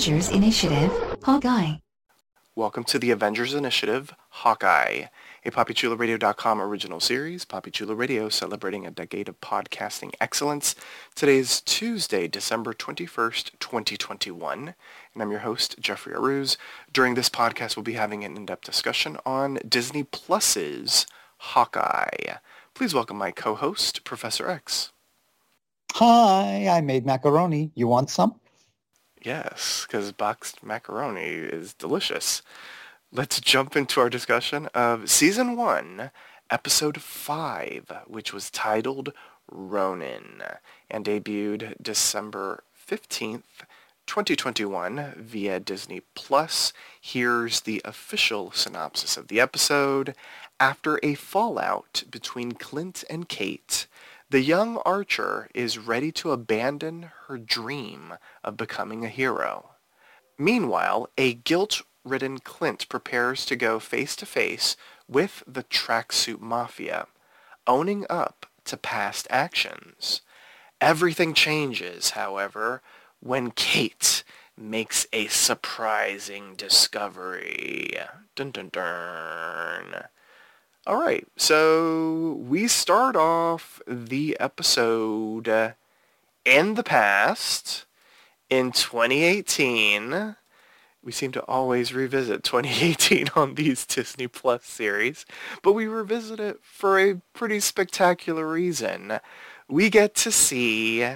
Avengers Initiative, Hawkeye. Welcome to the Avengers Initiative, Hawkeye, a PapiChuloRadio.com original series, Papi Chulo Radio, celebrating a decade of podcasting excellence. Today is Tuesday, December 21st, 2021, and I'm your host, Jeffrey Arauz. During this podcast, we'll be having an in-depth discussion on Disney Plus's Hawkeye. Please welcome my co-host, Professor Echs. Hi, I made macaroni. You want some? Yes, because boxed macaroni is delicious. Let's jump into our discussion of Season 1, Episode 5, which was titled Ronin, and debuted December 15th, 2021 via Disney Plus. Here's the official synopsis of the episode. After a fallout between Clint and Kate, the young archer is ready to abandon her dream of becoming a hero. Meanwhile, a guilt-ridden Clint prepares to go face-to-face with the tracksuit mafia, owning up to past actions. Everything changes, however, when Kate makes a surprising discovery. Dun dun dun. All right, so we start off the episode uh, in the past in 2018. We seem to always revisit 2018 on these Disney Plus series, but we revisit it for a pretty spectacular reason. We get to see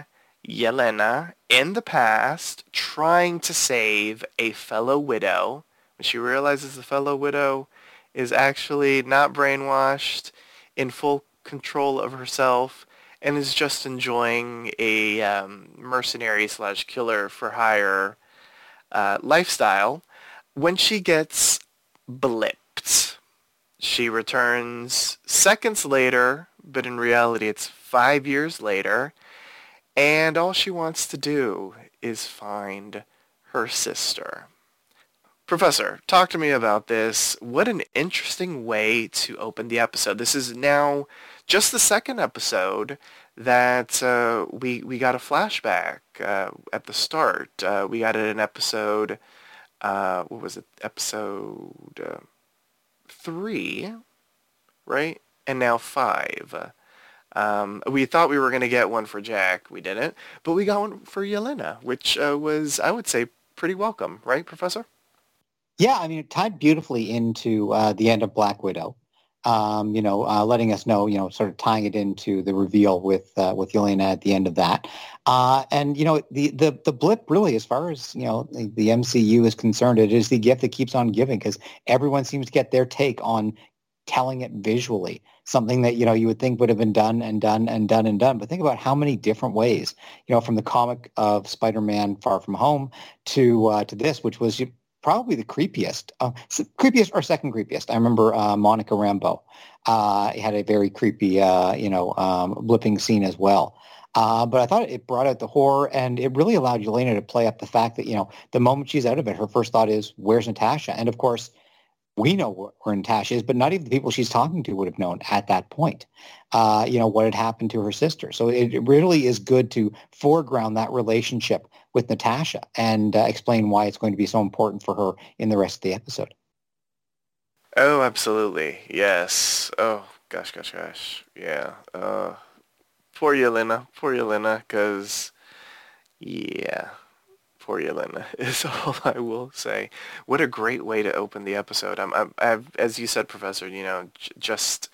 Yelena in the past trying to save a fellow widow. When she realizes the fellow widow is actually not brainwashed, in full control of herself, and is just enjoying a um, mercenary slash killer for hire uh, lifestyle. When she gets blipped, she returns seconds later, but in reality it's five years later, and all she wants to do is find her sister. Professor, talk to me about this. What an interesting way to open the episode. This is now just the second episode that uh, we we got a flashback uh, at the start. Uh, we got it in episode uh, what was it? Episode uh, three, right? And now five. Um, we thought we were going to get one for Jack. We didn't, but we got one for Yelena, which uh, was, I would say, pretty welcome, right, Professor? Yeah, I mean, it tied beautifully into uh, the end of Black Widow. Um, you know, uh, letting us know, you know, sort of tying it into the reveal with uh, with Yelena at the end of that. Uh, and you know, the, the the blip really, as far as you know, the, the MCU is concerned, it is the gift that keeps on giving because everyone seems to get their take on telling it visually. Something that you know you would think would have been done and done and done and done. But think about how many different ways, you know, from the comic of Spider-Man: Far From Home to uh, to this, which was probably the creepiest, uh, creepiest or second creepiest. I remember uh, Monica Rambeau uh, had a very creepy, uh, you know, um, blipping scene as well. Uh, but I thought it brought out the horror, and it really allowed Yelena to play up the fact that you know the moment she's out of it, her first thought is, "Where's Natasha?" And of course, we know where, Natasha is, but not even the people she's talking to would have known at that point. Uh, you know what had happened to her sister. So it really is good to foreground that relationship with Natasha and uh, explain why it's going to be so important for her in the rest of the episode. Oh, absolutely. Yes. Oh, gosh, gosh, gosh. Yeah. Uh, poor Yelena. Poor Yelena, because, yeah, poor Yelena is all I will say. What a great way to open the episode. I'm, I'm, I've, as you said, Professor, you know, j- just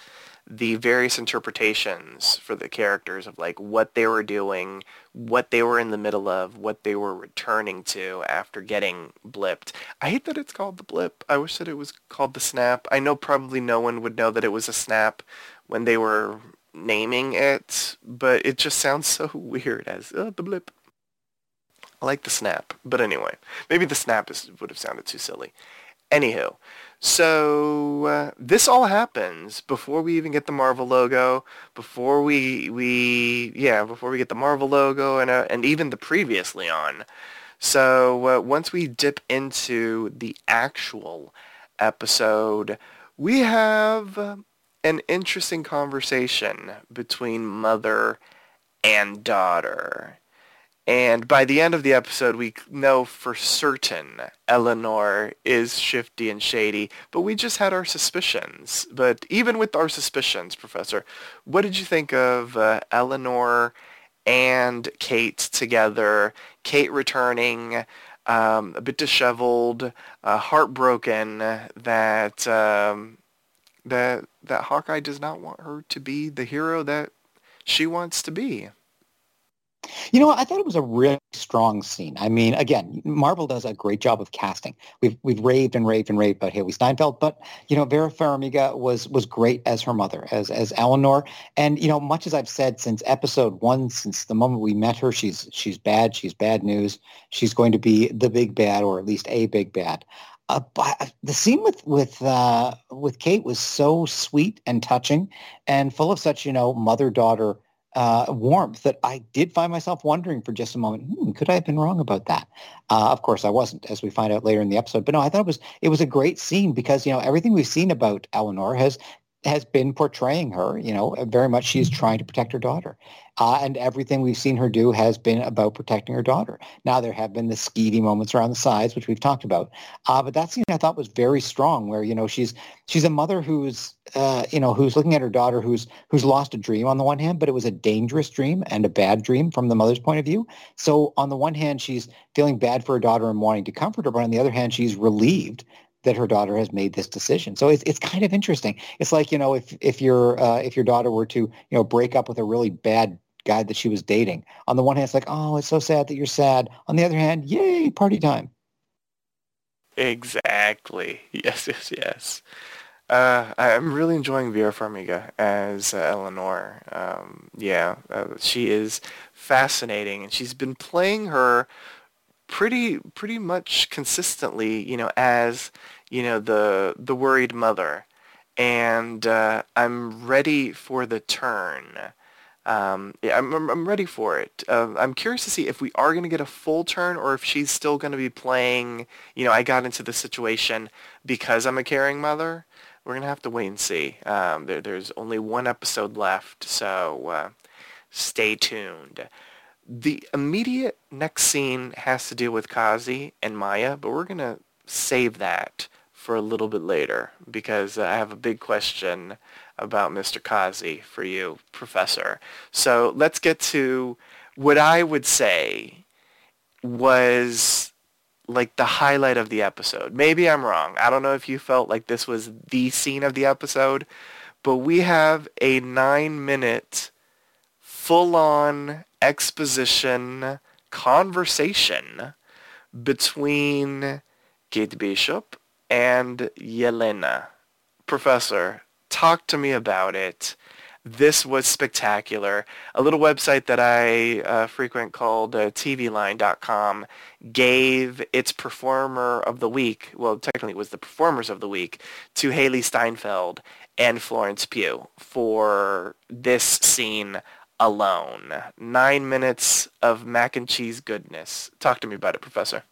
the various interpretations for the characters of like what they were doing, what they were in the middle of, what they were returning to after getting blipped. I hate that it's called the blip. I wish that it was called the snap. I know probably no one would know that it was a snap when they were naming it, but it just sounds so weird as uh, the blip. I like the snap, but anyway, maybe the snap is, would have sounded too silly. Anywho, so uh, this all happens before we even get the Marvel logo, before we we yeah, before we get the Marvel logo and uh, and even the previously on. So uh, once we dip into the actual episode, we have an interesting conversation between mother and daughter. And by the end of the episode, we know for certain Eleanor is shifty and shady, but we just had our suspicions. But even with our suspicions, Professor, what did you think of uh, Eleanor and Kate together? Kate returning, um, a bit disheveled, uh, heartbroken that um, that that Hawkeye does not want her to be the hero that she wants to be. You know, I thought it was a really strong scene. I mean, again, Marvel does a great job of casting. We've we've raved and raved and raved about Hailee Steinfeld, but you know, Vera Farmiga was was great as her mother, as as Eleanor. And you know, much as I've said since episode one, since the moment we met her, she's she's bad. She's bad news. She's going to be the big bad, or at least a big bad. Uh, but the scene with with uh, with Kate was so sweet and touching, and full of such you know mother daughter uh, warmth that I did find myself wondering for just a moment, hmm, could I have been wrong about that? Uh, of course, I wasn't, as we find out later in the episode. But no, I thought it was it was a great scene because you know everything we've seen about Eleanor has has been portraying her, you know, very much she's trying to protect her daughter. Uh, and everything we've seen her do has been about protecting her daughter. Now, there have been the skeevy moments around the sides, which we've talked about. Uh, but that scene I thought was very strong where, you know, she's she's a mother who's, uh, you know, who's looking at her daughter who's who's lost a dream on the one hand, but it was a dangerous dream and a bad dream from the mother's point of view. So on the one hand, she's feeling bad for her daughter and wanting to comfort her, but on the other hand, she's relieved that her daughter has made this decision. So it's it's kind of interesting. It's like you know if if your uh, if your daughter were to you know break up with a really bad guy that she was dating. On the one hand, it's like oh, it's so sad that you're sad. On the other hand, yay, party time. Exactly. Yes. Yes. Yes. Uh, I'm really enjoying Vera Farmiga as uh, Eleanor. Um, yeah, uh, she is fascinating, and she's been playing her pretty pretty much consistently, you know, as you know the the worried mother, and uh, I'm ready for the turn. Um, yeah, I'm, I'm ready for it. Uh, I'm curious to see if we are going to get a full turn or if she's still going to be playing, you know, I got into this situation because I'm a caring mother. We're going to have to wait and see. Um, there, there's only one episode left, so uh, stay tuned. The immediate next scene has to do with Kazi and Maya, but we're going to save that for a little bit later because I have a big question about Mr. Kazi for you, Professor. So let's get to what I would say was like the highlight of the episode. Maybe I'm wrong. I don't know if you felt like this was the scene of the episode, but we have a nine minute full on exposition conversation between Kate Bishop and Yelena. Professor, talk to me about it. This was spectacular. A little website that I uh, frequent called uh, TVLine.com gave its performer of the week, well, technically it was the performers of the week, to Hailee Steinfeld and Florence Pugh for this scene alone. Nine minutes of mac and cheese goodness. Talk to me about it, Professor.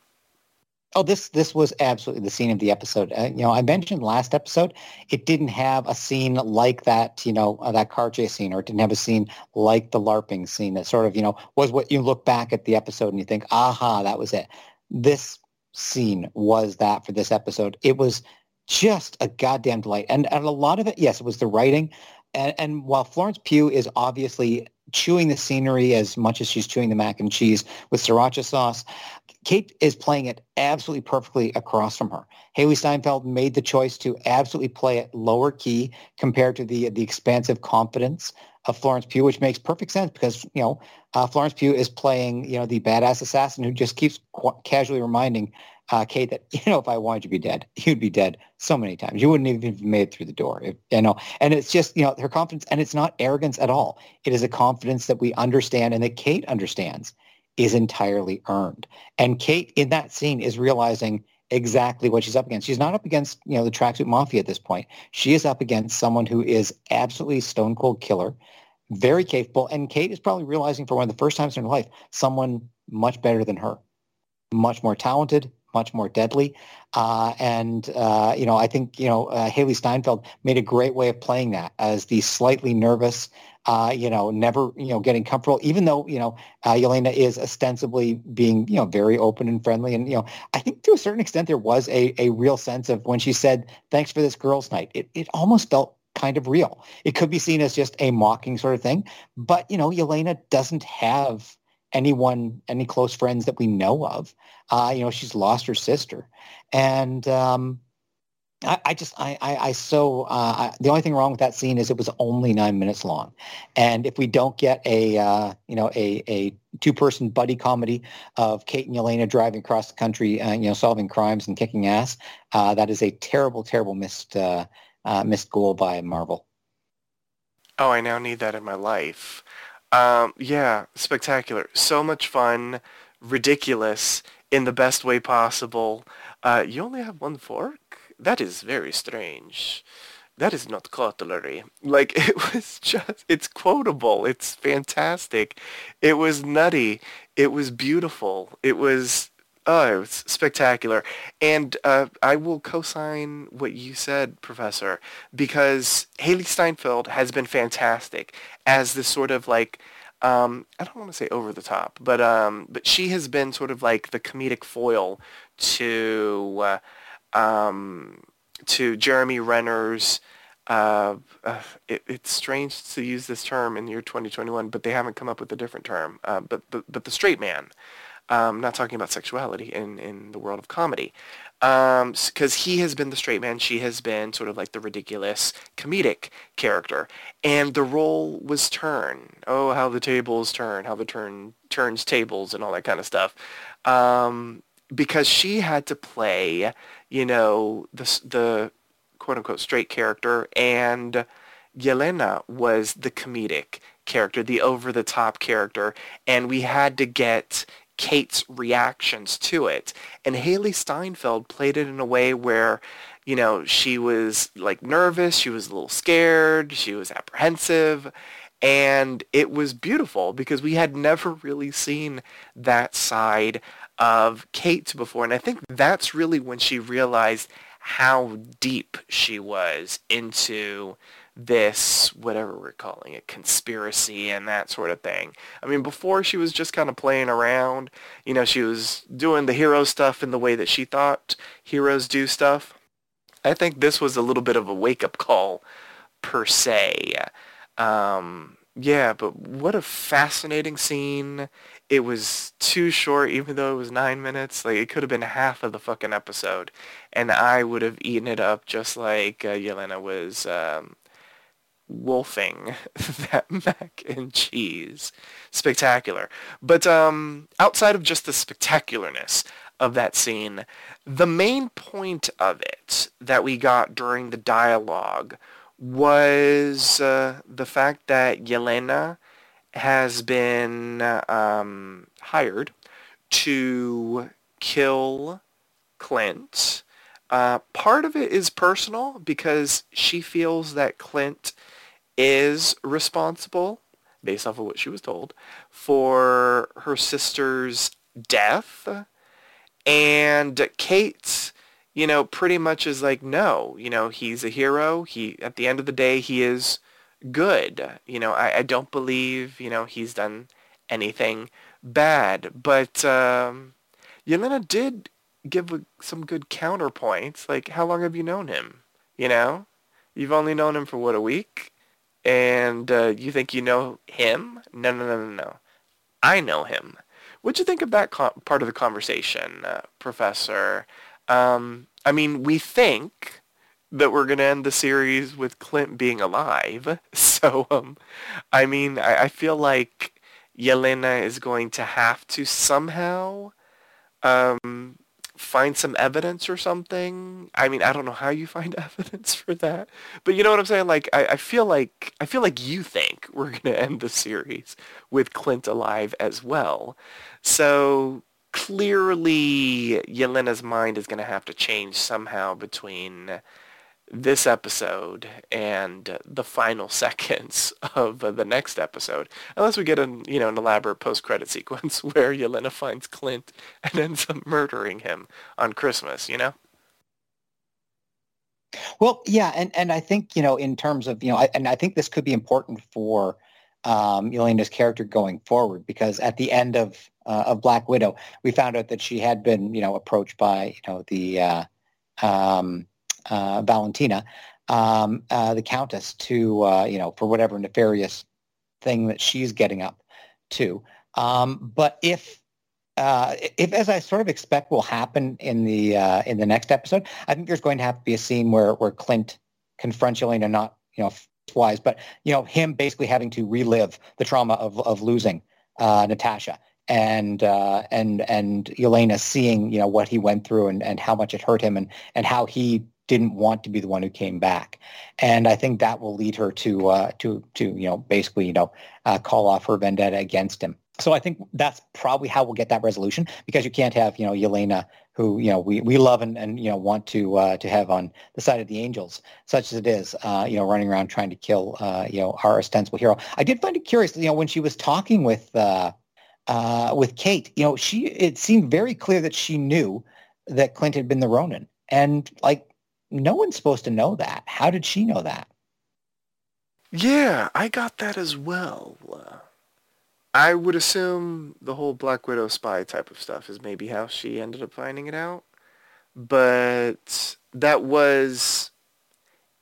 Oh, this this was absolutely the scene of the episode. Uh, you know, I mentioned last episode it didn't have a scene like that. You know, uh, that car chase scene, or it didn't have a scene like the LARPing scene that sort of you know was what you look back at the episode and you think, aha, that was it. This scene was that for this episode. It was just a goddamn delight, and and a lot of it, yes, it was the writing, and, and while Florence Pugh is obviously chewing the scenery as much as she's chewing the mac and cheese with sriracha sauce. Kate is playing it absolutely perfectly across from her. Hailee Steinfeld made the choice to absolutely play it lower key compared to the the expansive confidence of Florence Pugh, which makes perfect sense because you know uh, Florence Pugh is playing you know the badass assassin who just keeps qu- casually reminding uh, Kate that you know if I wanted you to be dead, you'd be dead so many times. You wouldn't even have made it through the door. If, you know, and it's just you know her confidence, and it's not arrogance at all. It is a confidence that we understand and that Kate understands is entirely earned. And Kate in that scene is realizing exactly what she's up against. She's not up against you know the tracksuit mafia at this point. She is up against someone who is absolutely stone cold killer, very capable, and Kate is probably realizing for one of the first times in her life someone much better than her, much more talented, much more deadly. Uh, and, uh, you know, I think, you know, uh, Hailee Steinfeld made a great way of playing that as the slightly nervous, uh, you know, never, you know, getting comfortable, even though, you know, uh, Yelena is ostensibly being, you know, very open and friendly. And, you know, I think to a certain extent there was a, a real sense of when she said, thanks for this girls' night, it, it almost felt kind of real. It could be seen as just a mocking sort of thing. But, you know, Yelena doesn't have anyone, any close friends that we know of. Uh, you know, she's lost her sister. And um, I, I, just, I, I, I so, uh, I, the only thing wrong with that scene is it was only nine minutes long. And if we don't get a, uh, you know, a, a two-person buddy comedy of Kate and Yelena driving across the country, uh, you know, solving crimes and kicking ass, uh, that is a terrible, terrible missed, uh, missed goal by Marvel. Oh, I now need that in my life. Um, yeah, spectacular. So much fun, ridiculous in the best way possible. Uh, you only have one fork? That is very strange. That is not cutlery. Like, it was just, it's quotable. It's fantastic. It was nutty. It was beautiful. It was Oh, it's spectacular. And uh, I will co-sign what you said, Professor, because Hailee Steinfeld has been fantastic as this sort of like, um, I don't want to say over the top, but um, but she has been sort of like the comedic foil to uh, um, to Jeremy Renner's. Uh, uh, it, it's strange to use this term in the year 2021, but they haven't come up with a different term. Uh, but, but but the straight man. Um, not talking about sexuality in, in the world of comedy. Because um, he has been the straight man, she has been sort of like the ridiculous comedic character. And the role was turn. Oh, how the tables turn, how the turn turns tables and all that kind of stuff. Um, because she had to play, you know, the, the quote-unquote straight character and Yelena was the comedic character, the over-the-top character, and we had to get Kate's reactions to it. And Hailee Steinfeld played it in a way where, you know, she was like nervous, she was a little scared, she was apprehensive, and it was beautiful because we had never really seen that side of Kate before. And I think that's really when she realized how deep she was into this, whatever we're calling it, conspiracy and that sort of thing. I mean, before she was just kind of playing around. You know, she was doing the hero stuff in the way that she thought heroes do stuff. I think this was a little bit of a wake-up call, per se. Um, yeah, but what a fascinating scene. It was too short, even though it was nine minutes. Like, it could have been half of the fucking episode. And I would have eaten it up just like uh, Yelena was um, wolfing that mac and cheese. Spectacular. But um, outside of just the spectacularness of that scene, the main point of it that we got during the dialogue was uh, the fact that Yelena has been um, hired to kill Clint. Uh, part of it is personal because she feels that Clint is responsible, based off of what she was told, for her sister's death. And Kate, you know, pretty much is like, no, you know, he's a hero. He, at the end of the day, he is good. You know, I, I don't believe, you know, he's done anything bad. But um, Yelena did give some good counterpoints. Like, how long have you known him? You know? You've only known him for, what, a week? And uh, you think you know him? No, no, no, no, no. I know him. What'd you think of that co- part of the conversation, uh, Professor? Um, I mean, we think that we're going to end the series with Clint being alive. So, um, I mean, I, I feel like Yelena is going to have to somehow um, find some evidence or something. I mean, I don't know how you find evidence for that, but you know what I'm saying? Like, I, I feel like I feel like you think we're gonna end the series with Clint alive as well. So clearly, Yelena's mind is gonna have to change somehow between this episode and the final seconds of the next episode, unless we get an you know an elaborate post credit sequence where Yelena finds Clint and ends up murdering him on Christmas. You know. Well, yeah, and and I think you know in terms of you know, I, and I think this could be important for um, Yelena's character going forward because at the end of uh, of Black Widow, we found out that she had been you know approached by you know the uh, um, uh, Valentina, um, uh, the Countess, to uh, you know for whatever nefarious thing that she's getting up to. Um, but if uh, if, as I sort of expect will happen in the uh, in the next episode, I think there's going to have to be a scene where where Clint confronts Yelena, not you know wise, but you know him basically having to relive the trauma of of losing uh, Natasha and uh, and and Yelena seeing you know what he went through and, and how much it hurt him and and how he didn't want to be the one who came back, and I think that will lead her to uh, to to you know basically you know uh, call off her vendetta against him. So I think that's probably how we'll get that resolution because you can't have you know Yelena who you know we, we love and, and you know want to uh, to have on the side of the angels, such as it is, uh, you know, running around trying to kill uh, you know our ostensible hero. I did find it curious, you know, when she was talking with uh, uh, with Kate, you know, she it seemed very clear that she knew that Clint had been the Ronin, and like no one's supposed to know that. How did she know that? Yeah, I got that as well. Uh, I would assume the whole Black Widow spy type of stuff is maybe how she ended up finding it out. But that was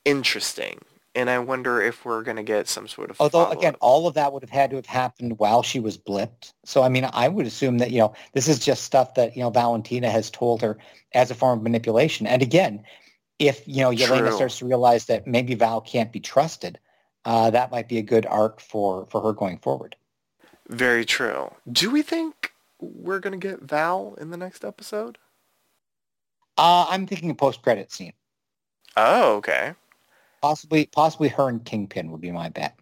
interesting. And I wonder if we're going to get some sort of Although, follow-up. again, all of that would have had to have happened while she was blipped. So, I mean, I would assume that, you know, this is just stuff that, you know, Valentina has told her as a form of manipulation. And again, if you know Yelena True. starts to realize that maybe Val can't be trusted, uh, that might be a good arc for for her going forward. Very true. Do we think we're going to get Val in the next episode? Uh, I'm thinking a post credit scene, Oh, okay. possibly possibly her and Kingpin would be my bet.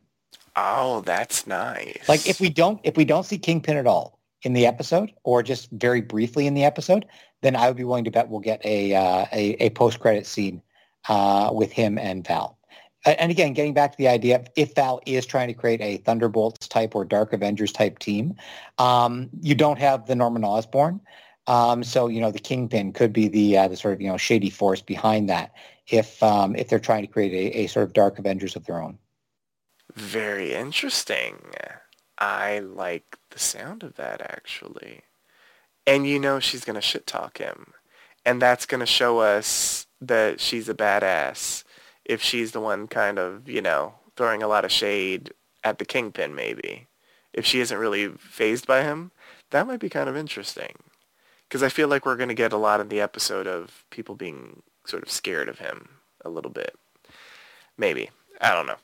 Oh, that's nice. Like if we don't if we don't see Kingpin at all in the episode or just very briefly in the episode, then I would be willing to bet we'll get a uh, a, a post credit scene uh, with him and Val. And again, getting back to the idea, if Val is trying to create a Thunderbolts type or Dark Avengers type team, um, you don't have the Norman Osborn. Um, so you know the Kingpin could be the uh, the sort of you know shady force behind that if um, if they're trying to create a, a sort of Dark Avengers of their own. Very interesting. I like the sound of that actually. And you know she's going to shit talk him. And that's going to show us that she's a badass if she's the one kind of, you know, throwing a lot of shade at the kingpin maybe. If she isn't really fazed by him, that might be kind of interesting. Because I feel like we're going to get a lot in the episode of people being sort of scared of him a little bit. Maybe. I don't know.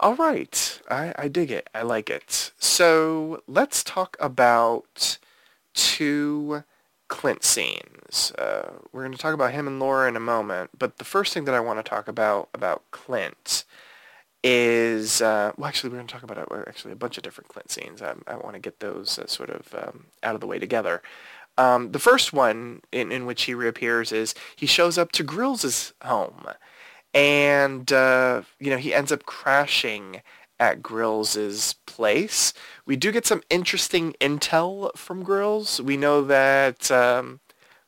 All right. I, I dig it. I like it. So let's talk about two Clint scenes. Uh, we're going to talk about him and Laura in a moment, but the first thing that I want to talk about about Clint is uh, well, actually, we're going to talk about uh, actually a bunch of different Clint scenes. I, I want to get those uh, sort of um, out of the way together. Um, the first one in, in which he reappears is he shows up to Grills's home, and uh, you know he ends up crashing at Grills's place. We do get some interesting intel from Grills. We know that um,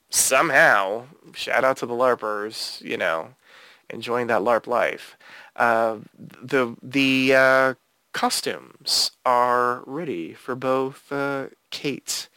somehow, shout out to the LARPers, you know, enjoying that LARP life. Uh, the the uh, costumes are ready for both uh, Kate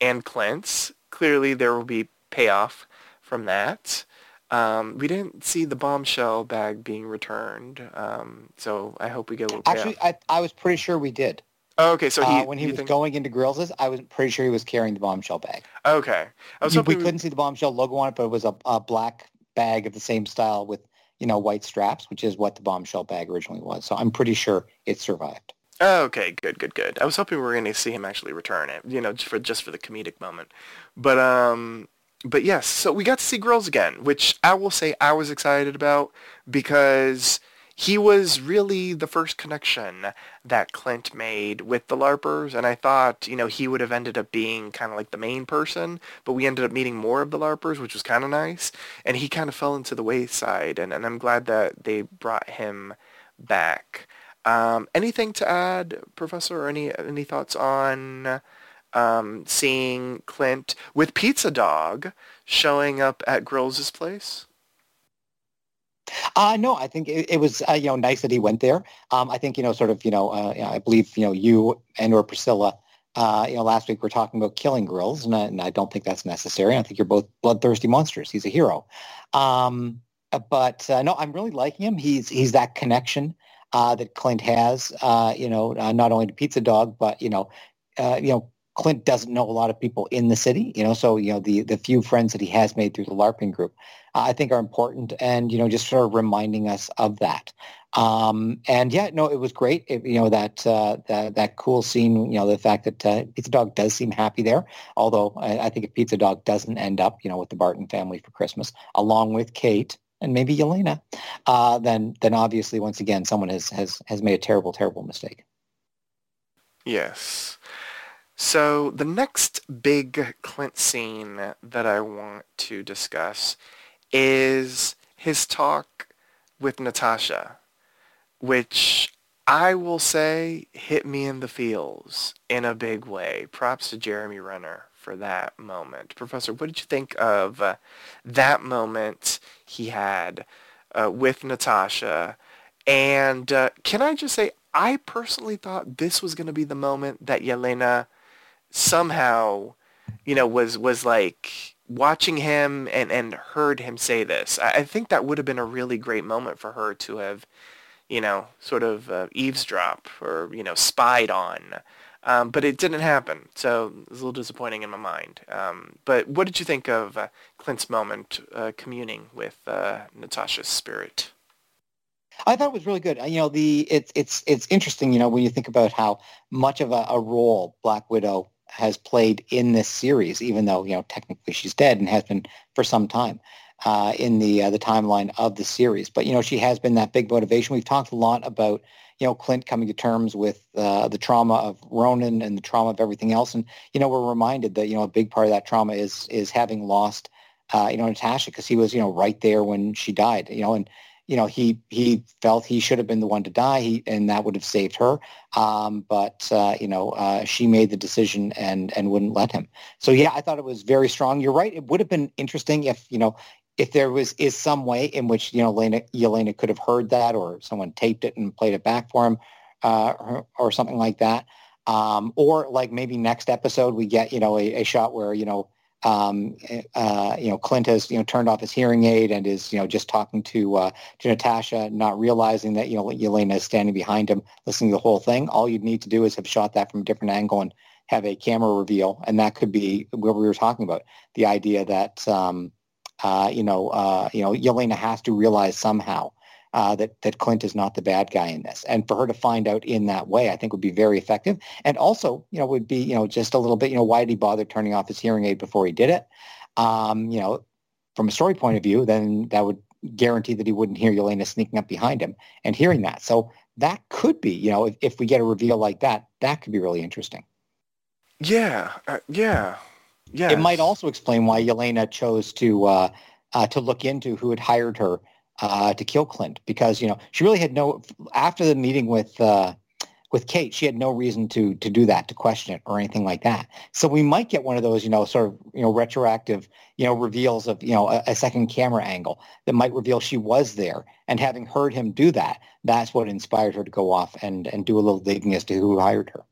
and Clint. Clearly, there will be payoff from that. Um, we didn't see the bombshell bag being returned, um, so I hope we get a little. Actually, I, I was pretty sure we did. Oh, okay, so he uh, when he was think... going into Grills', I was pretty sure he was carrying the bombshell bag. Okay, I was we, hoping we couldn't see the bombshell logo on it, but it was a, a black bag of the same style with you know white straps, which is what the bombshell bag originally was. So I'm pretty sure it survived. Oh, okay, good, good, good. I was hoping we were going to see him actually return it, you know, just for just for the comedic moment. But um, but yes, so we got to see Grills again, which I will say I was excited about because he was really the first connection that Clint made with the LARPers, and I thought, you know, he would have ended up being kind of like the main person, but we ended up meeting more of the LARPers, which was kind of nice, and he kind of fell into the wayside, and, and I'm glad that they brought him back. Um, anything to add, Professor, or any, any thoughts on um, seeing Clint with Pizza Dog showing up at Grills' place? Uh, no, I think it, it was uh, you know nice that he went there. Um, I think you know sort of you know uh, I believe you know you and or Priscilla uh, you know last week we are talking about killing grills and I, and I, don't think that's necessary. I think you're both bloodthirsty monsters. He's a hero. Um, but uh, no, I'm really liking him. He's he's that connection uh, that Clint has. you know, not only to Pizza Dog, but you know, you know Clint doesn't know a lot of people in the city, you know, so, you know, the, the few friends that he has made through the LARPing group, uh, I think are important and, you know, just sort of reminding us of that. Um, and yeah, no, it was great. It, you know, that, uh, that, that cool scene, you know, the fact that uh, Pizza Dog does seem happy there, although I, I think if Pizza Dog doesn't end up, you know, with the Barton family for Christmas, along with Kate, and maybe Yelena, uh, then then obviously once again someone has has has made a terrible terrible mistake. Yes. So the next big Clint scene that I want to discuss is his talk with Natasha, which I will say hit me in the feels in a big way. Props to Jeremy Renner for that moment. Professor, what did you think of uh, that moment he had uh, with Natasha? And uh, can I just say, I personally thought this was going to be the moment that Yelena somehow, you know, was was like watching him and and heard him say this. I, I think that would have been a really great moment for her to have, you know, sort of uh, eavesdrop or you know spied on. Um, but it didn't happen, so it was a little disappointing in my mind. Um, but what did you think of uh, Clint's moment uh, communing with uh, Natasha's spirit? I thought it was really good. You know, the it's it's it's interesting. You know, when you think about how much of a, a role Black Widow has played in this series, even though you know technically she's dead and has been for some time uh, in the uh, the timeline of the series. But you know she has been that big motivation. We've talked a lot about you know Clint coming to terms with uh, the trauma of Ronin and the trauma of everything else, and you know we're reminded that you know a big part of that trauma is is having lost uh, you know Natasha because he was you know right there when she died. You know and you know, he he felt he should have been the one to die, he, and that would have saved her. Um, but uh, you know, uh, she made the decision and and wouldn't let him. So yeah, I thought it was very strong. You're right. It would have been interesting if you know if there was is some way in which you know Lena, Yelena could have heard that, or someone taped it and played it back for him, uh, or, or, something like that. Um, or like maybe next episode we get you know a, a shot where you know um, uh, you know, Clint has, you know, turned off his hearing aid and is, you know, just talking to, uh, to Natasha, not realizing that, you know, Yelena is standing behind him, listening to the whole thing. All you'd need to do is have shot that from a different angle and have a camera reveal. And that could be what we were talking about, the idea that, um, uh, you know, uh, you know, Yelena has to realize somehow uh, that that Clint is not the bad guy in this, and for her to find out in that way, I think would be very effective. And also, you know, would be you know just a little bit, you know, why did he bother turning off his hearing aid before he did it? Um, you know, from a story point of view, then that would guarantee that he wouldn't hear Yelena sneaking up behind him and hearing that. So that could be, you know, if, if we get a reveal like that, that could be really interesting. Yeah, uh, yeah, yeah. It might also explain why Yelena chose to uh, uh, to look into who had hired her uh, to kill Clint because you know she really had no after the meeting with uh, with Kate she had no reason to to do that to question it or anything like that. So we might get one of those you know sort of you know retroactive you know reveals of you know a, a second camera angle that might reveal she was there and having heard him do that that's what inspired her to go off and and do a little digging as to who hired her.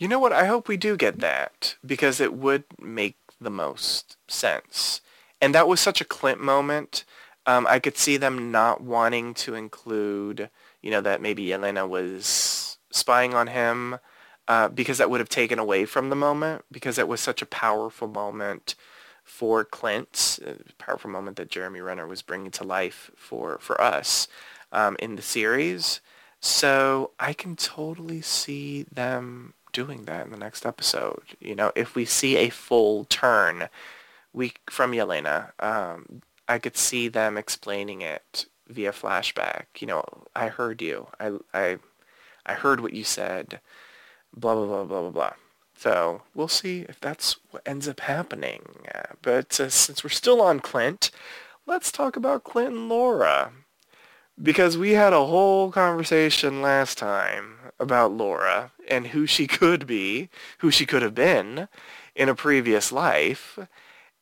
You know what? I hope we do get that because it would make the most sense and that was such a Clint moment. Um, I could see them not wanting to include, you know, that maybe Elena was spying on him uh, because that would have taken away from the moment because it was such a powerful moment for Clint, powerful moment that Jeremy Renner was bringing to life for, for us um, in the series. So I can totally see them doing that in the next episode. You know, if we see a full turn we from Yelena, um, I could see them explaining it via flashback. You know, I heard you. I, I, I heard what you said. Blah blah blah blah blah blah. So we'll see if that's what ends up happening. But uh, since we're still on Clint, let's talk about Clint and Laura because we had a whole conversation last time about Laura and who she could be, who she could have been in a previous life.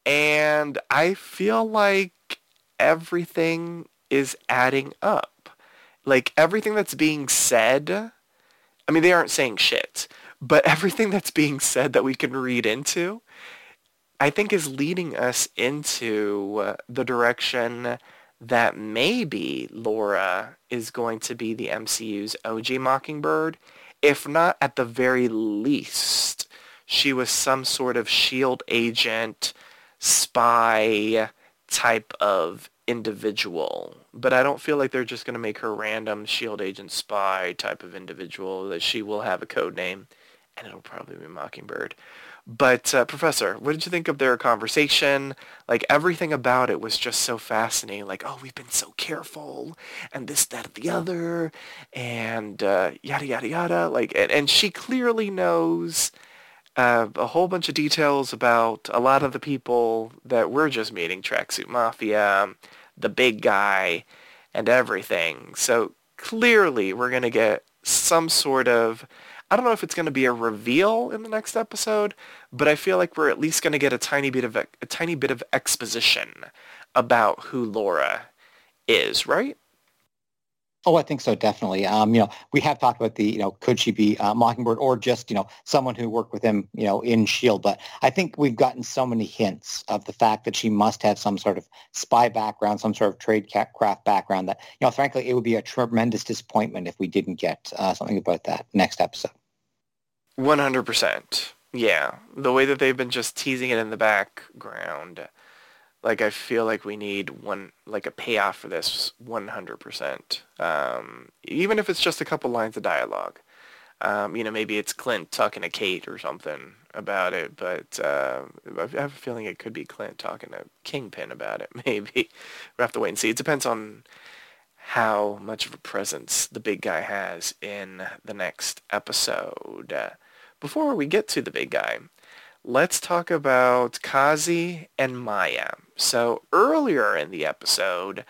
And I feel like everything is adding up. Like everything that's being said, I mean, they aren't saying shit, but everything that's being said that we can read into, I think is leading us into the direction that maybe Laura is going to be the MCU's OG Mockingbird. If not, at the very least, she was some sort of shield agent, spy type of individual. But I don't feel like they're just going to make her random shield agent spy type of individual, that she will have a code name, and it'll probably be Mockingbird. But uh, Professor, what did you think of their conversation? Like everything about it was just so fascinating. Like, oh, we've been so careful, and this, that, the other, and uh, yada yada yada. Like, and, and she clearly knows uh, a whole bunch of details about a lot of the people that we're just meeting: Tracksuit Mafia, the big guy, and everything. So clearly, we're gonna get some sort of I don't know if it's going to be a reveal in the next episode, but I feel like we're at least going to get a tiny bit of a tiny bit of exposition about who Laura is, right? Oh, I think so, definitely. Um, you know, we have talked about the, you know, could she be uh, Mockingbird or just, you know, someone who worked with him, you know, in S.H.I.E.L.D. But I think we've gotten so many hints of the fact that she must have some sort of spy background, some sort of trade craft background that, you know, frankly, it would be a tremendous disappointment if we didn't get uh, something about that next episode. 100%. Yeah. The way that they've been just teasing it in the background like I feel like we need one like a payoff for this 100%. Um, even if it's just a couple lines of dialogue. Um, you know, maybe it's Clint talking to Kate or something about it, but uh, I have a feeling it could be Clint talking to Kingpin about it. Maybe we'll have to wait and see. It depends on how much of a presence the big guy has in the next episode. Before we get to the big guy, let's talk about Kazi and Maya. So earlier in the episode,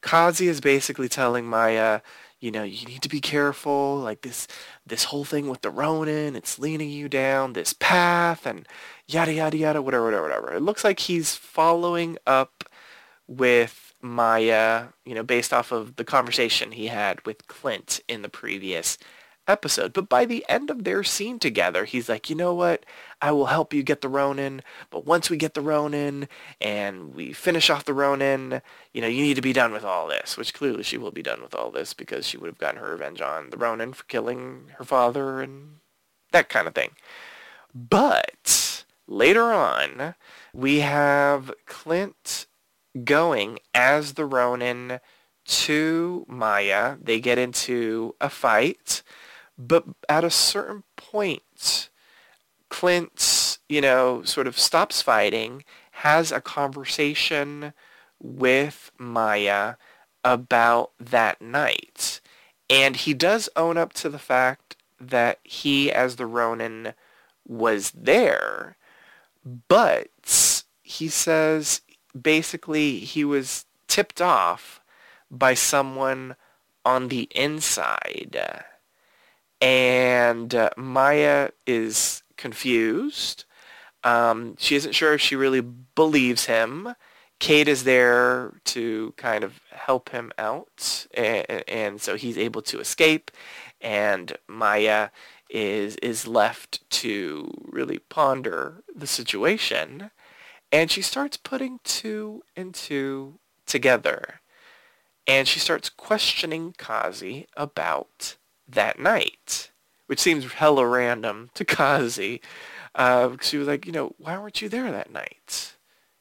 Kazi is basically telling Maya, you know, you need to be careful, like this this whole thing with the Ronin, it's leading you down this path and yada yada yada, whatever, whatever, whatever. It looks like he's following up with Maya, you know, based off of the conversation he had with Clint in the previous episode. But by the end of their scene together, he's like, you know what? I will help you get the Ronin. But once we get the Ronin and we finish off the Ronin, you know, you need to be done with all this. Which clearly she will be done with all this because she would have gotten her revenge on the Ronin for killing her father and that kind of thing. But later on, we have Clint going as the Ronin to Maya. They get into a fight. But at a certain point, Clint, you know, sort of stops fighting, has a conversation with Maya about that night. And he does own up to the fact that he, as the Ronin, was there. But he says basically he was tipped off by someone on the inside and uh, Maya is confused. Um, she isn't sure if she really believes him. Kate is there to kind of help him out, and, and so he's able to escape, and Maya is is left to really ponder the situation. And she starts putting two and two together. And she starts questioning Kazi about that night, which seems hella random to Kazi. Uh, she was like, you know, why weren't you there that night?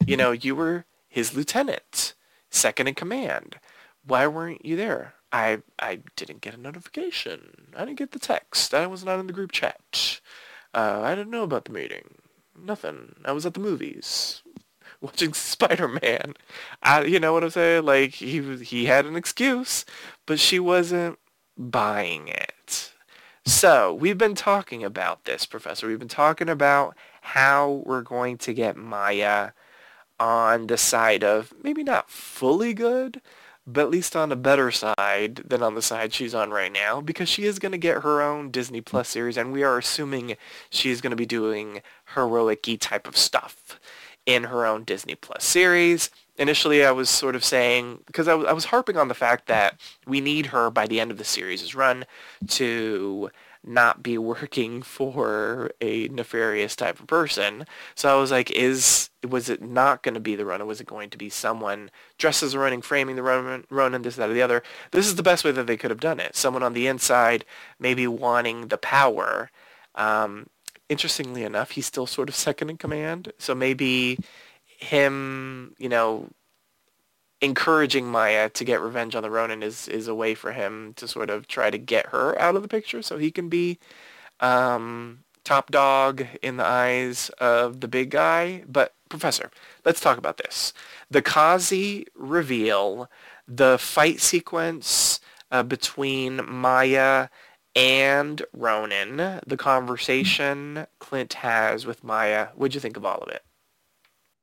You know, you were his lieutenant, second in command. Why weren't you there? I I didn't get a notification. I didn't get the text. I was not in the group chat. Uh, I didn't know about the meeting. Nothing. I was at the movies watching Spider-Man. I, you know what I'm saying? Like he he had an excuse, but she wasn't buying it. So we've been talking about this, Professor. We've been talking about how we're going to get Maya on the side of maybe not fully good, but at least on a better side than on the side she's on right now because she is going to get her own Disney Plus series and we are assuming she's going to be doing heroic type of stuff in her own Disney Plus series. Initially, I was sort of saying, because I, w- I was harping on the fact that we need her by the end of the series' run to not be working for a nefarious type of person. So I was like, is was it not going to be the Ronin? Was it going to be someone dressed as a Ronin, framing the Ronin, Ronin, this, that, or the other? This is the best way that they could have done it. Someone on the inside maybe wanting the power. Um, interestingly enough, he's still sort of second in command. So maybe him, you know, encouraging Maya to get revenge on the Ronin is is a way for him to sort of try to get her out of the picture so he can be um, top dog in the eyes of the big guy. But Professor, let's talk about this. The Kazi reveal, the fight sequence uh, between Maya and Ronin, the conversation Clint has with Maya. What'd you think of all of it?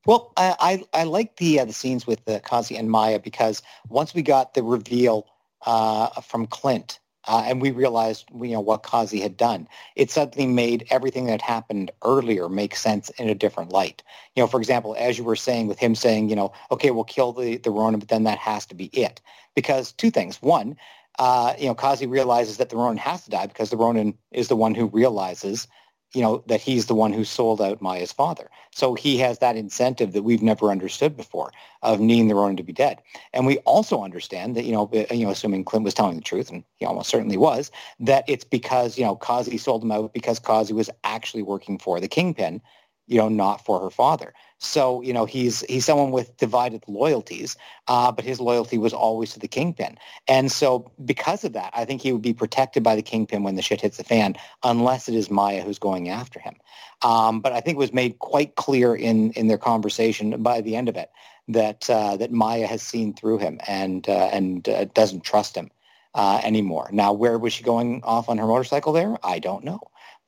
Well, I I, I like the uh, the scenes with uh, Kazi and Maya because once we got the reveal uh, from Clint uh, and we realized you know what Kazi had done, it suddenly made everything that happened earlier make sense in a different light. You know, for example, as you were saying with him saying, you know, okay, we'll kill the the Ronin, but then that has to be it. Because two things: one, uh, you know, Kazi realizes that the Ronin has to die because the Ronin is the one who realizes you know, that he's the one who sold out Maya's father. So he has that incentive that we've never understood before of needing the Ronin to be dead. And we also understand that, you know, uh, you know, assuming Clint was telling the truth, and he almost certainly was, that it's because, you know, Kazi sold him out because Kazi was actually working for the Kingpin, you know, not for her father. So, you know, he's he's someone with divided loyalties, uh, but his loyalty was always to the kingpin. And so because of that, I think he would be protected by the kingpin when the shit hits the fan, unless it is Maya who's going after him. Um, but I think it was made quite clear in, in their conversation by the end of it that uh, that Maya has seen through him and uh, and uh, doesn't trust him uh, anymore. Now, where was she going off on her motorcycle there? I don't know.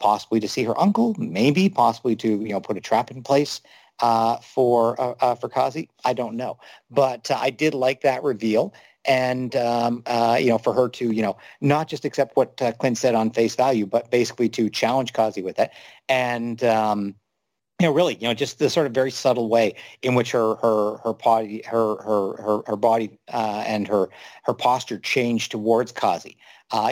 Possibly to see her uncle, maybe possibly to you know put a trap in place uh, for uh, uh, for Kazi? I don't know, but uh, I did like that reveal, and um, uh, you know, for her to you know not just accept what uh, Clint said on face value, but basically to challenge Kazi with it, and um, you know, really, you know, just the sort of very subtle way in which her her her body her her her, her body and her her posture changed towards Kazi.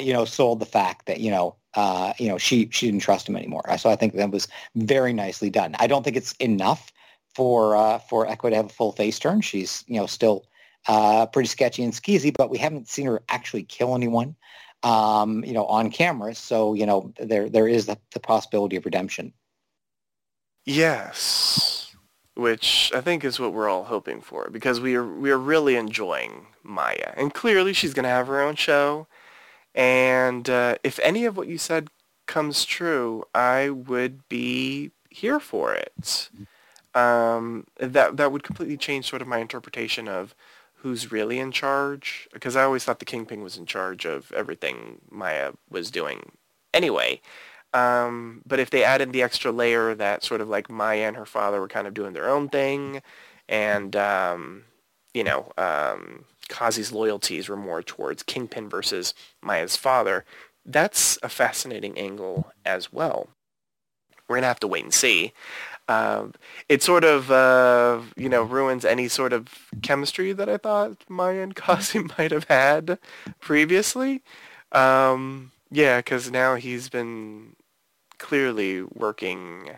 you know, sold the fact that you know uh, you know, she she didn't trust him anymore. So I think that was very nicely done. I don't think it's enough for uh, for Echo to have a full face turn. She's you know still uh, pretty sketchy and skeezy, but we haven't seen her actually kill anyone, um, you know, on camera. So you know there there is the, the possibility of redemption. Yes, which I think is what we're all hoping for because we are we are really enjoying Maya, and clearly she's going to have her own show. And uh, if any of what you said comes true, I would be here for it. Um, that that would completely change sort of my interpretation of who's really in charge, because I always thought the Kingpin was in charge of everything Maya was doing. Anyway, um, but if they added the extra layer that sort of like Maya and her father were kind of doing their own thing, and um, you know, um, Kazi's loyalties were more towards Kingpin versus Maya's father. That's a fascinating angle as well. We're gonna have to wait and see. Um, it sort of, uh, you know, ruins any sort of chemistry that I thought Maya and Kazi might have had previously. Um, yeah, because now he's been clearly working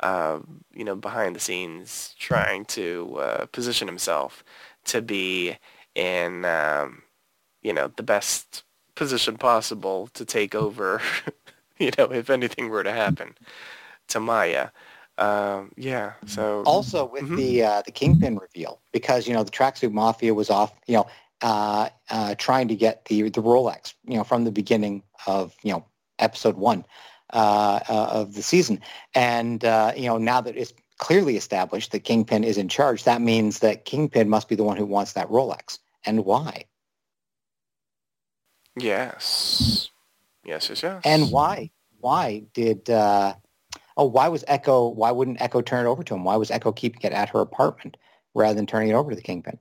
uh, you know, behind the scenes trying to uh, position himself to be in, um, you know, the best position possible to take over, you know, if anything were to happen to Maya. Um, yeah. So also with Mhm. the uh, the kingpin reveal, because you know the tracksuit mafia was off, you know, uh, uh, trying to get the the Rolex, you know, from the beginning of you know episode one uh, uh, of the season, and uh, you know now that it's clearly established that Kingpin is in charge, that means that Kingpin must be the one who wants that Rolex, and why? yes, yes, yes, yes. And why? Why did? Uh, oh, why was Echo? Why wouldn't Echo turn it over to him? Why was Echo keeping it at her apartment rather than turning it over to the Kingpin?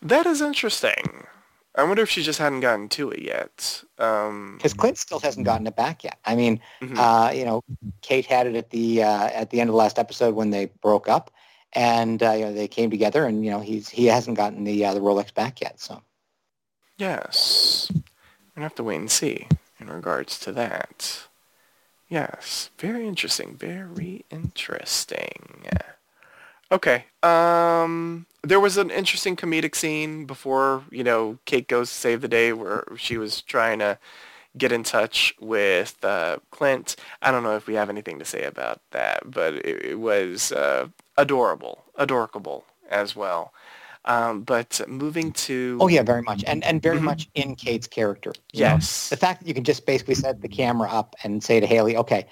That is interesting. I wonder if she just hadn't gotten to it yet. Um, Because Clint still hasn't gotten it back yet. I mean, mhm. uh, you know, Kate had it at the uh, at the end of the last episode when they broke up, and uh, you know they came together, and you know he's he hasn't gotten the uh, the Rolex back yet. So yes, we're gonna have to wait and see in regards to that. Yes, very interesting. Very interesting. Okay. Um, there was an interesting comedic scene before you know Kate goes to save the day, where she was trying to get in touch with uh, Clint. I don't know if we have anything to say about that, but it, it was uh, adorable, adorable as well. Um, but moving to oh yeah, very much, and and very Mhm. much in Kate's character. you know. yes, the fact that you can just basically set the camera up and say to Hailee, okay,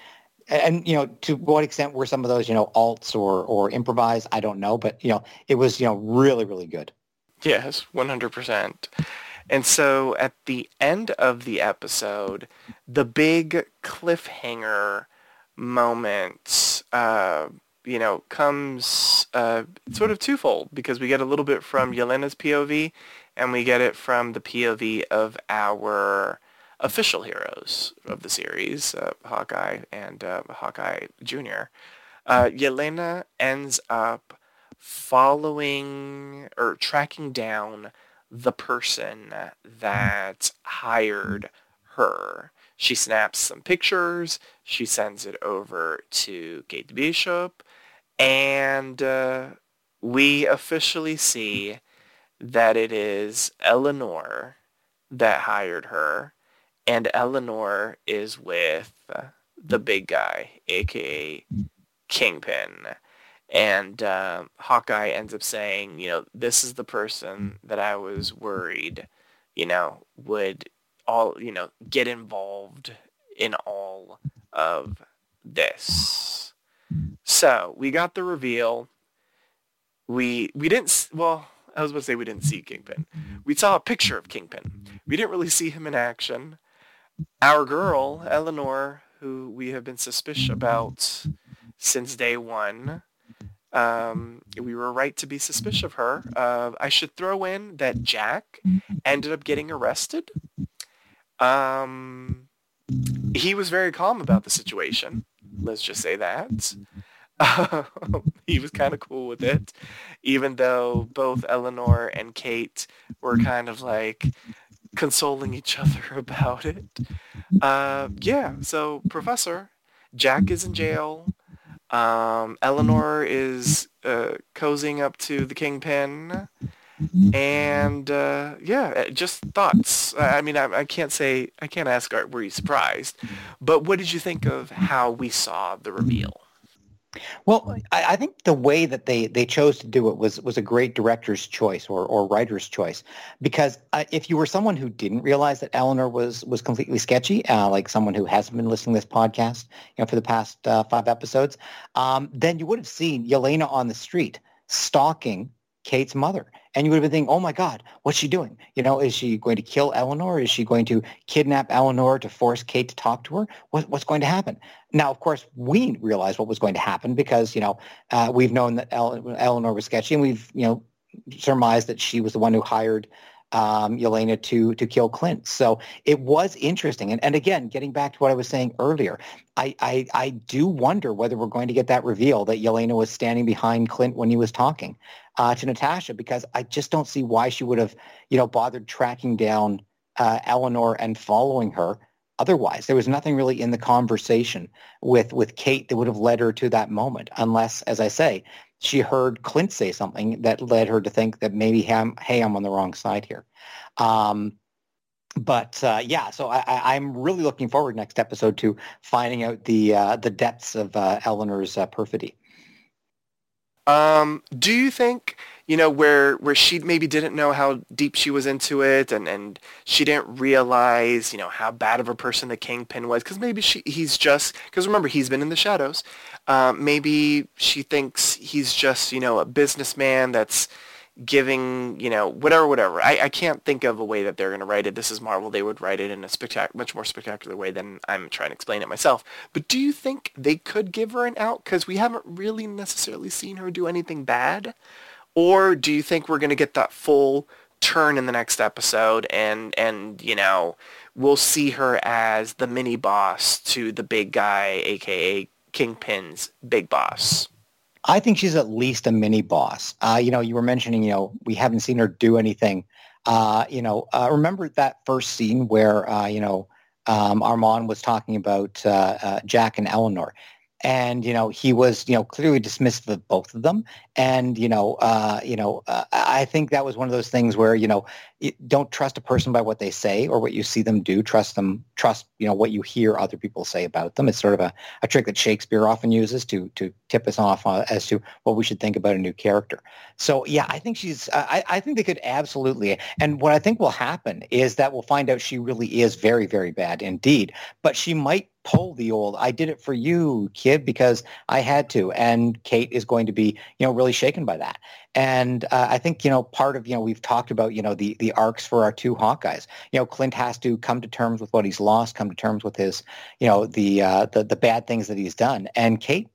and you know to what extent were some of those you know alts or or improvised? I don't know, but you know it was you know really really good. Yes, 100%. And so at the end of the episode, the big cliffhanger moment, uh, you know, comes uh, sort of twofold because we get a little bit from Yelena's POV and we get it from the POV of our official heroes of the series, uh, Hawkeye and uh, Hawkeye Jr. Uh, Yelena ends up following or tracking down the person that hired her. She snaps some pictures. She sends it over to Kate Bishop. And uh, we officially see that it is Eleanor that hired her. And Eleanor is with the big guy, aka Kingpin. And uh, Hawkeye ends up saying, you know, this is the person that I was worried, you know, would all, you know, get involved in all of this. So we got the reveal. We we didn't well, I was about to say we didn't see Kingpin. We saw a picture of Kingpin. We didn't really see him in action. Our girl Eleanor, who we have been suspicious about since day one, um, we were right to be suspicious of her. Uh, I should throw in that Jack ended up getting arrested. Um, he was very calm about the situation. Let's just say that. he was kind of cool with it, even though both Eleanor and Kate were kind of like consoling each other about it. Uh, yeah, so Professor, Jack is in jail. Um, Eleanor is uh, cozying up to the Kingpin. And uh, yeah, uh, just thoughts. I I mean, I, I can't say, I can't ask Art, were you surprised? But what did you think of how we saw the reveal? Well, I, I think the way that they, they chose to do it was was a great director's choice or, or writer's choice, because uh, if you were someone who didn't realize that Eleanor was was completely sketchy, uh, like someone who hasn't been listening to this podcast, you know, for the past uh, five episodes, um, then you would have seen Yelena on the street stalking Kate's mother, and you would have been thinking, "Oh my God, what's she doing? You know, is she going to kill Eleanor? Is she going to kidnap Eleanor to force Kate to talk to her? What, what's going to happen?" Now, of course, we realized what was going to happen because, you know, uh, we've known that El- Eleanor was sketchy and we've, you know, surmised that she was the one who hired um, Yelena to to kill Clint. So it was interesting. And, and again, getting back to what I was saying earlier, I, I, I do wonder whether we're going to get that reveal that Yelena was standing behind Clint when he was talking uh, to Natasha because I just don't see why she would have, you know, bothered tracking down uh, Eleanor and following her otherwise. There was nothing really in the conversation with with Kate that would have led her to that moment, unless, as I say, she heard Clint say something that led her to think that maybe, hey, I'm on the wrong side here. Um, but uh, yeah, so I, am really looking forward next episode to finding out the uh, the depths of uh, Eleanor's uh, perfidy. Um, do you think you know where where she maybe didn't know how deep she was into it, and and she didn't realize you know how bad of a person the kingpin was, because maybe she he's just because remember he's been in the shadows. Uh, maybe she thinks he's just you know a businessman that's giving, you know, whatever, whatever. I, I can't think of a way that they're going to write it. This is Marvel. They would write it in a spectac- much more spectacular way than I'm trying to explain it myself. But do you think they could give her an out? Because we haven't really necessarily seen her do anything bad. Or do you think we're going to get that full turn in the next episode and, and, you know, we'll see her as the mini boss to the big guy, aka Kingpin's big boss? I think she's at least a mini boss. Uh, you know, you were mentioning, you know, we haven't seen her do anything. Uh, you know, uh, remember that first scene where, uh, you know, um, Armand was talking about uh, uh, Jack and Eleanor and you know he was you know clearly dismissive of both of them. And you know uh, you know uh, i think that was one of those things where you know don't trust a person by what they say or what you see them do. Trust them trust you know what you hear other people say about them. It's sort of a, a trick that shakespeare often uses to to tip us off uh, as to what we should think about a new character. So yeah i think she's I, I think they could absolutely and what i think will happen is that we'll find out she really is very very bad indeed. But she might pull the old I did it for you kid because I had to and Kate is going to be you know really shaken by that and uh, I think you know part of you know we've talked about you know the the arcs for our two Hawkeyes you know Clint has to come to terms with what he's lost come to terms with his you know the uh, the the bad things that he's done and Kate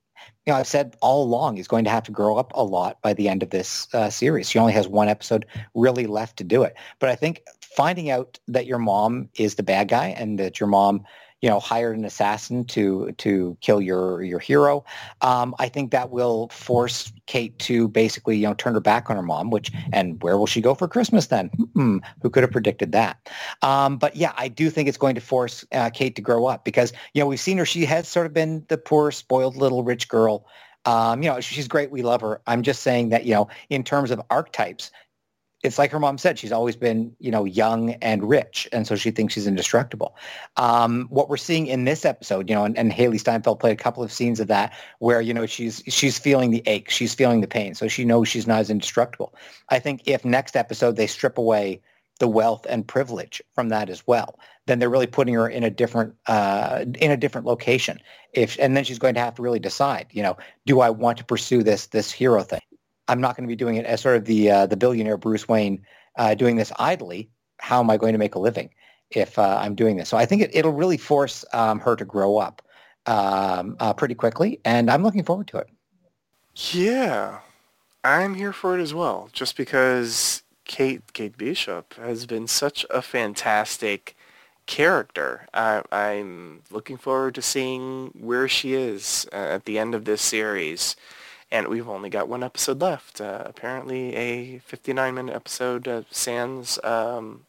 you know, I've said all along he's going to have to grow up a lot by the end of this uh, series. She only has one episode really left to do it. But I think finding out that your mom is the bad guy and that your mom you know, hired an assassin to to kill your your hero. Um, I think that will force Kate to basically, you know, turn her back on her mom. Which and where will she go for Christmas then? Hmm, who could have predicted that? Um, but yeah, I do think it's going to force uh, Kate to grow up because you know we've seen her. She has sort of been the poor, spoiled little rich girl. Um, you know, she's great. We love her. I'm just saying that, you know, in terms of archetypes, it's like her mom said, she's always been, you know, young and rich. And so she thinks she's indestructible. Um, what we're seeing in this episode, you know, and, and Hailee Steinfeld played a couple of scenes of that where, you know, she's she's feeling the ache, she's feeling the pain. So she knows she's not as indestructible. I think if next episode they strip away the wealth and privilege from that as well, then they're really putting her in a different uh, in a different location. If and then she's going to have to really decide, you know, do I want to pursue this this hero thing? I'm not going to be doing it as sort of the uh, the billionaire Bruce Wayne uh, doing this idly. How am I going to make a living if uh, I'm doing this? So I think it, will really force um, her to grow up um, uh, pretty quickly, and I'm looking forward to it. Yeah, I'm here for it as well. Just because Kate Kate Bishop has been such a fantastic character. I'm looking forward to seeing where she is uh, at the end of this series and we've only got one episode left. Uh, apparently, a 59-minute episode of Sans um,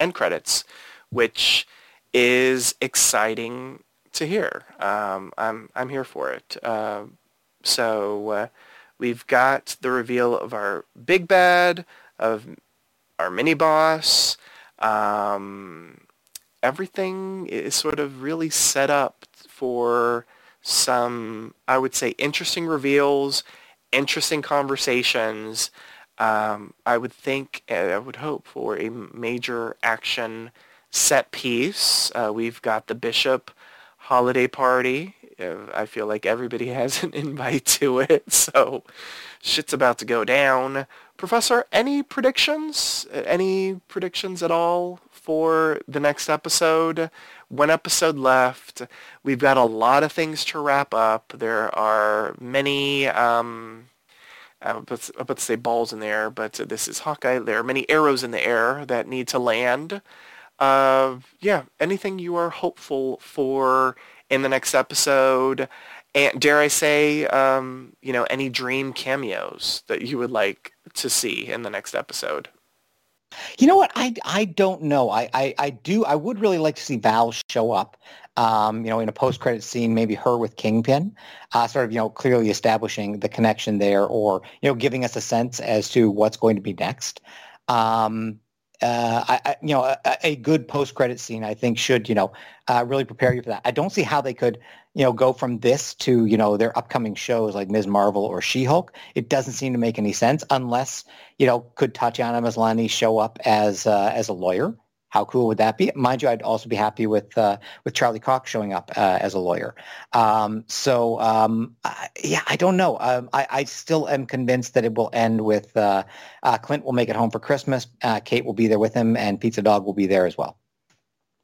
end credits, which is exciting to hear. Um, I'm I'm here for it. Uh, so uh, we've got the reveal of our big bad, of our mini boss. Um, everything is sort of really set up for some, I would say, interesting reveals, interesting conversations. Um, I would think, I would hope for a major action set piece. Uh, we've got the Bishop holiday party. I feel like everybody has an invite to it, so shit's about to go down. Professor, any predictions? Any predictions at all for the next episode? one episode left. We've got a lot of things to wrap up. There are many, um, I'm about to say balls in the air, but this is Hawkeye. There are many arrows in the air that need to land. Uh, yeah, anything you are hopeful for in the next episode? And dare I say, um, you know, any dream cameos that you would like to see in the next episode? You know what? I, I don't know. I, I, I do. I would really like to see Val show up. Um, you know, in a post-credit scene, maybe her with Kingpin, uh, sort of, you know, clearly establishing the connection there, or you know, giving us a sense as to what's going to be next. Um, uh, I, I, you know, a, a good post-credit scene, I think, should you know uh, really prepare you for that. I don't see how they could, you know, go from this to you know their upcoming shows like Ms. Marvel or She-Hulk. It doesn't seem to make any sense unless you know could Tatiana Maslany show up as uh, as a lawyer how cool would that be? Mind you, I'd also be happy with uh, with Charlie Cox showing up uh, as a lawyer. Um, so um, I, yeah, I don't know. Um, I, I, still am convinced that it will end with uh, uh Clint will make it home for Christmas. Uh, Kate will be there with him, and Pizza Dog will be there as well.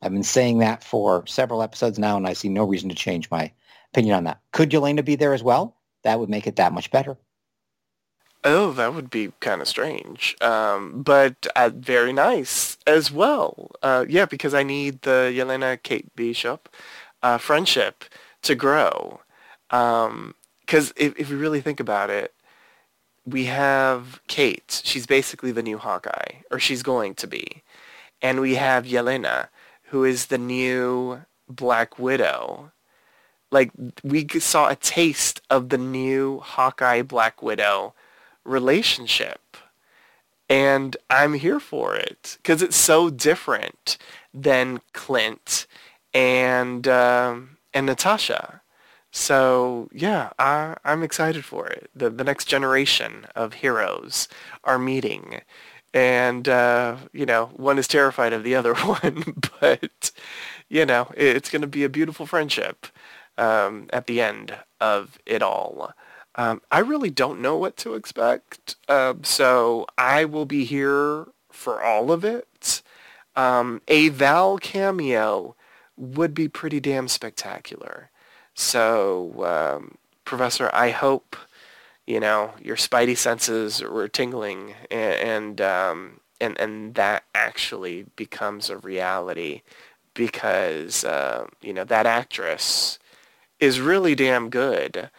I've been saying that for several episodes now, and I see no reason to change my opinion on that. Could Yelena be there as well? That would make it that much better. Oh, that would be kind of strange. Um, but uh, very nice as well. Uh, yeah, because I need the Yelena Kate Bishop uh, friendship to grow. Because um, if, if we really think about it, we have Kate. She's basically the new Hawkeye, or she's going to be. And we have Yelena, who is the new Black Widow. Like, we saw a taste of the new Hawkeye Black Widow relationship. And I'm here for it because it's so different than Clint and um, and Natasha. So yeah, I, I'm excited for it. The the next generation of heroes are meeting, and uh, you know one is terrified of the other one, but you know it's going to be a beautiful friendship um, at the end of it all. Um, I really don't know what to expect, uh, so I will be here for all of it. Um, a Val cameo would be pretty damn spectacular. So, um, Professor, I hope you know your spidey senses were tingling, and and um, and, and that actually becomes a reality because uh, you know that actress is really damn good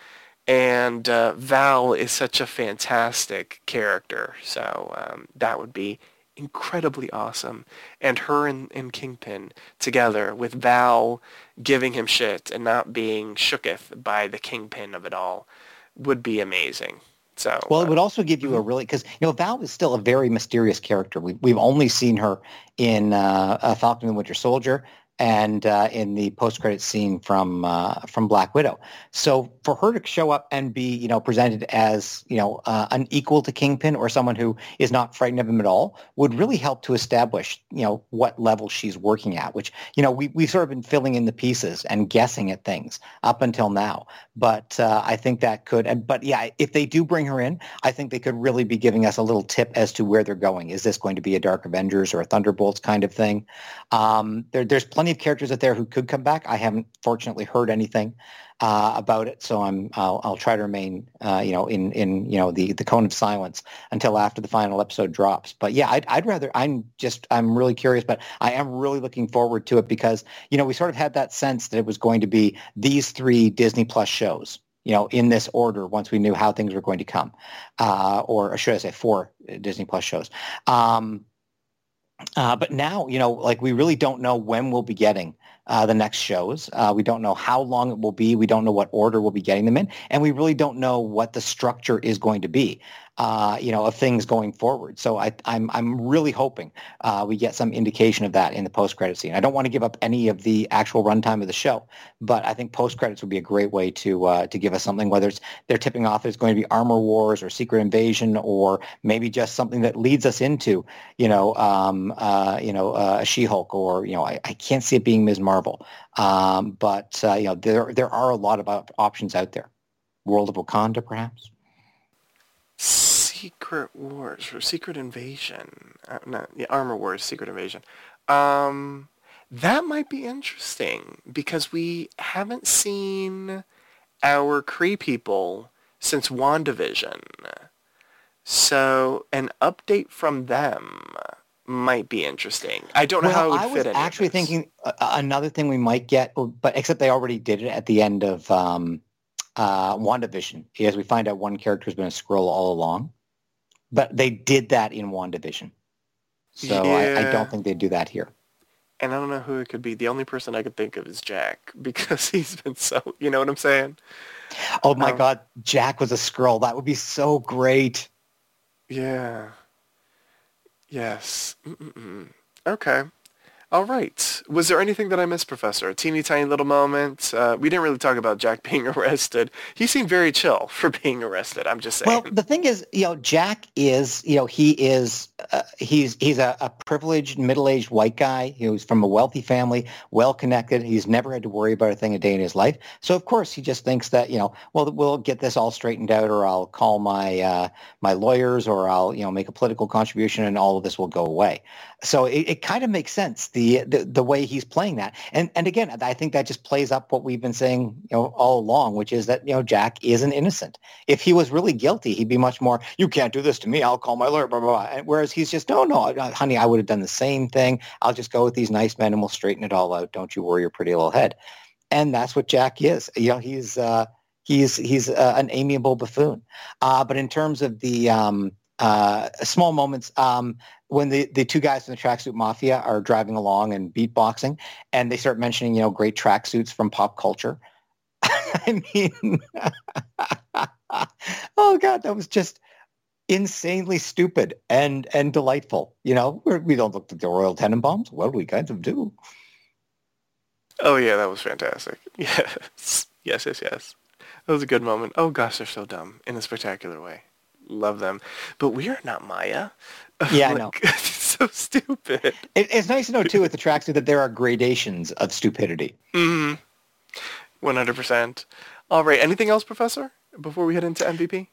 and uh, Val is such a fantastic character. So um, that would be incredibly awesome. And her and, and, Kingpin together with Val giving him shit and not being shooketh by the Kingpin of it all would be amazing. So well, it would uh, also give you a mm-hmm. really because you know Val is still a very mysterious character. We, we've only seen her in uh, Falcon and the Winter Soldier and uh, in the post-credit scene from uh, from Black Widow. So for her to show up and be, you know, presented as, you know, uh, an equal to Kingpin or someone who is not frightened of him at all would really help to establish, you know, what level she's working at. Which, you know, we we've sort of been filling in the pieces and guessing at things up until now. But uh, I think that could. And, but yeah, if they do bring her in, I think they could really be giving us a little tip as to where they're going. Is this going to be a Dark Avengers or a Thunderbolts kind of thing? Um, there, there's plenty of characters out there who could come back. I haven't fortunately heard anything uh, about it, so I'm I'll, I'll try to remain uh, you know in in you know the the cone of silence until after the final episode drops. But yeah, I'd, I'd rather I'm just I'm really curious, but I am really looking forward to it because you know we sort of had that sense that it was going to be these three Disney Plus shows you know, in this order once we knew how things were going to come, uh, or should I say four Disney Plus shows. Um, uh, but now, you know, like we really don't know when we'll be getting uh, the next shows. Uh, we don't know how long it will be. We don't know what order we'll be getting them in, and we really don't know what the structure is going to be uh, you know, of things going forward. So I, I'm, I'm really hoping uh, we get some indication of that in the post credit scene. I don't want to give up any of the actual runtime of the show, but I think post credits would be a great way to uh, to give us something. Whether it's they're tipping off it's going to be Armor Wars or Secret Invasion, or maybe just something that leads us into, you know, um, uh, you know, uh, a She-Hulk, or you know, I, I can't see it being Ms. Marvel. Um, but uh, you know, there there are a lot of options out there. World of Wakanda, perhaps. Secret Wars or Secret Invasion. Uh, not yeah, Armor Wars, Secret Invasion. Um, that might be interesting because we haven't seen our Kree people since WandaVision. So an update from them might be interesting. I don't know how it would I fit. Was actually thinking uh, another thing we might get, but except they already did it at the end of um, uh, WandaVision, is we find out one character has been a Skrull all along. But they did that in WandaVision. So I, I don't think they'd do that here. And I don't know who it could be. The only person I could think of is Jack because he's been so, you know what I'm saying? Oh my Um, God, Jack was a Skrull. That would be so great. Yeah. Yes. Mm-mm-mm. Okay. All right. Was there anything that I missed, Professor? A teeny tiny little moment. Uh, we didn't really talk about Jack being arrested. He seemed very chill for being arrested. I'm just saying. Well, the thing is, you know, Jack is, you know, he is, uh, he's he's a, a privileged middle-aged white guy who's from a wealthy family, well-connected. He's never had to worry about a thing a day in his life. So of course, he just thinks that, you know, well, we'll get this all straightened out, or I'll call my uh, my lawyers, or I'll, you know, make a political contribution, and all of this will go away. So it, it kind of makes sense the, the the way he's playing that, and and again, I think that just plays up what we've been saying, you know, all along, which is that you know Jack isn't innocent. If he was really guilty, he'd be much more. You can't do this to me. I'll call my lawyer. Blah blah. blah. Whereas he's just no, no, honey, I would have done the same thing. I'll just go with these nice men and we'll straighten it all out. Don't you worry your pretty little head. And that's what Jack is. You know, he's uh, he's he's uh, an amiable buffoon. Uh, but in terms of the um, uh, small moments, um, when the, the two guys from the tracksuit mafia are driving along and beatboxing, and they start mentioning, you know, great tracksuits from pop culture. I mean, oh god, that was just insanely stupid and and delightful. You know, We're, we don't look at the Royal Tenenbaums. Well, we kind of do. oh, yeah, that was fantastic. Yes. Yes, yes, yes. That was a good moment. Oh, gosh, they're so dumb in a spectacular way. Love them. But we are not Maya. Yeah, I know. it's so stupid. It, it's nice to know too with the tracksuit that there are gradations of stupidity. Mm. 100%. All right. Anything else, Professor, before we head into MVP?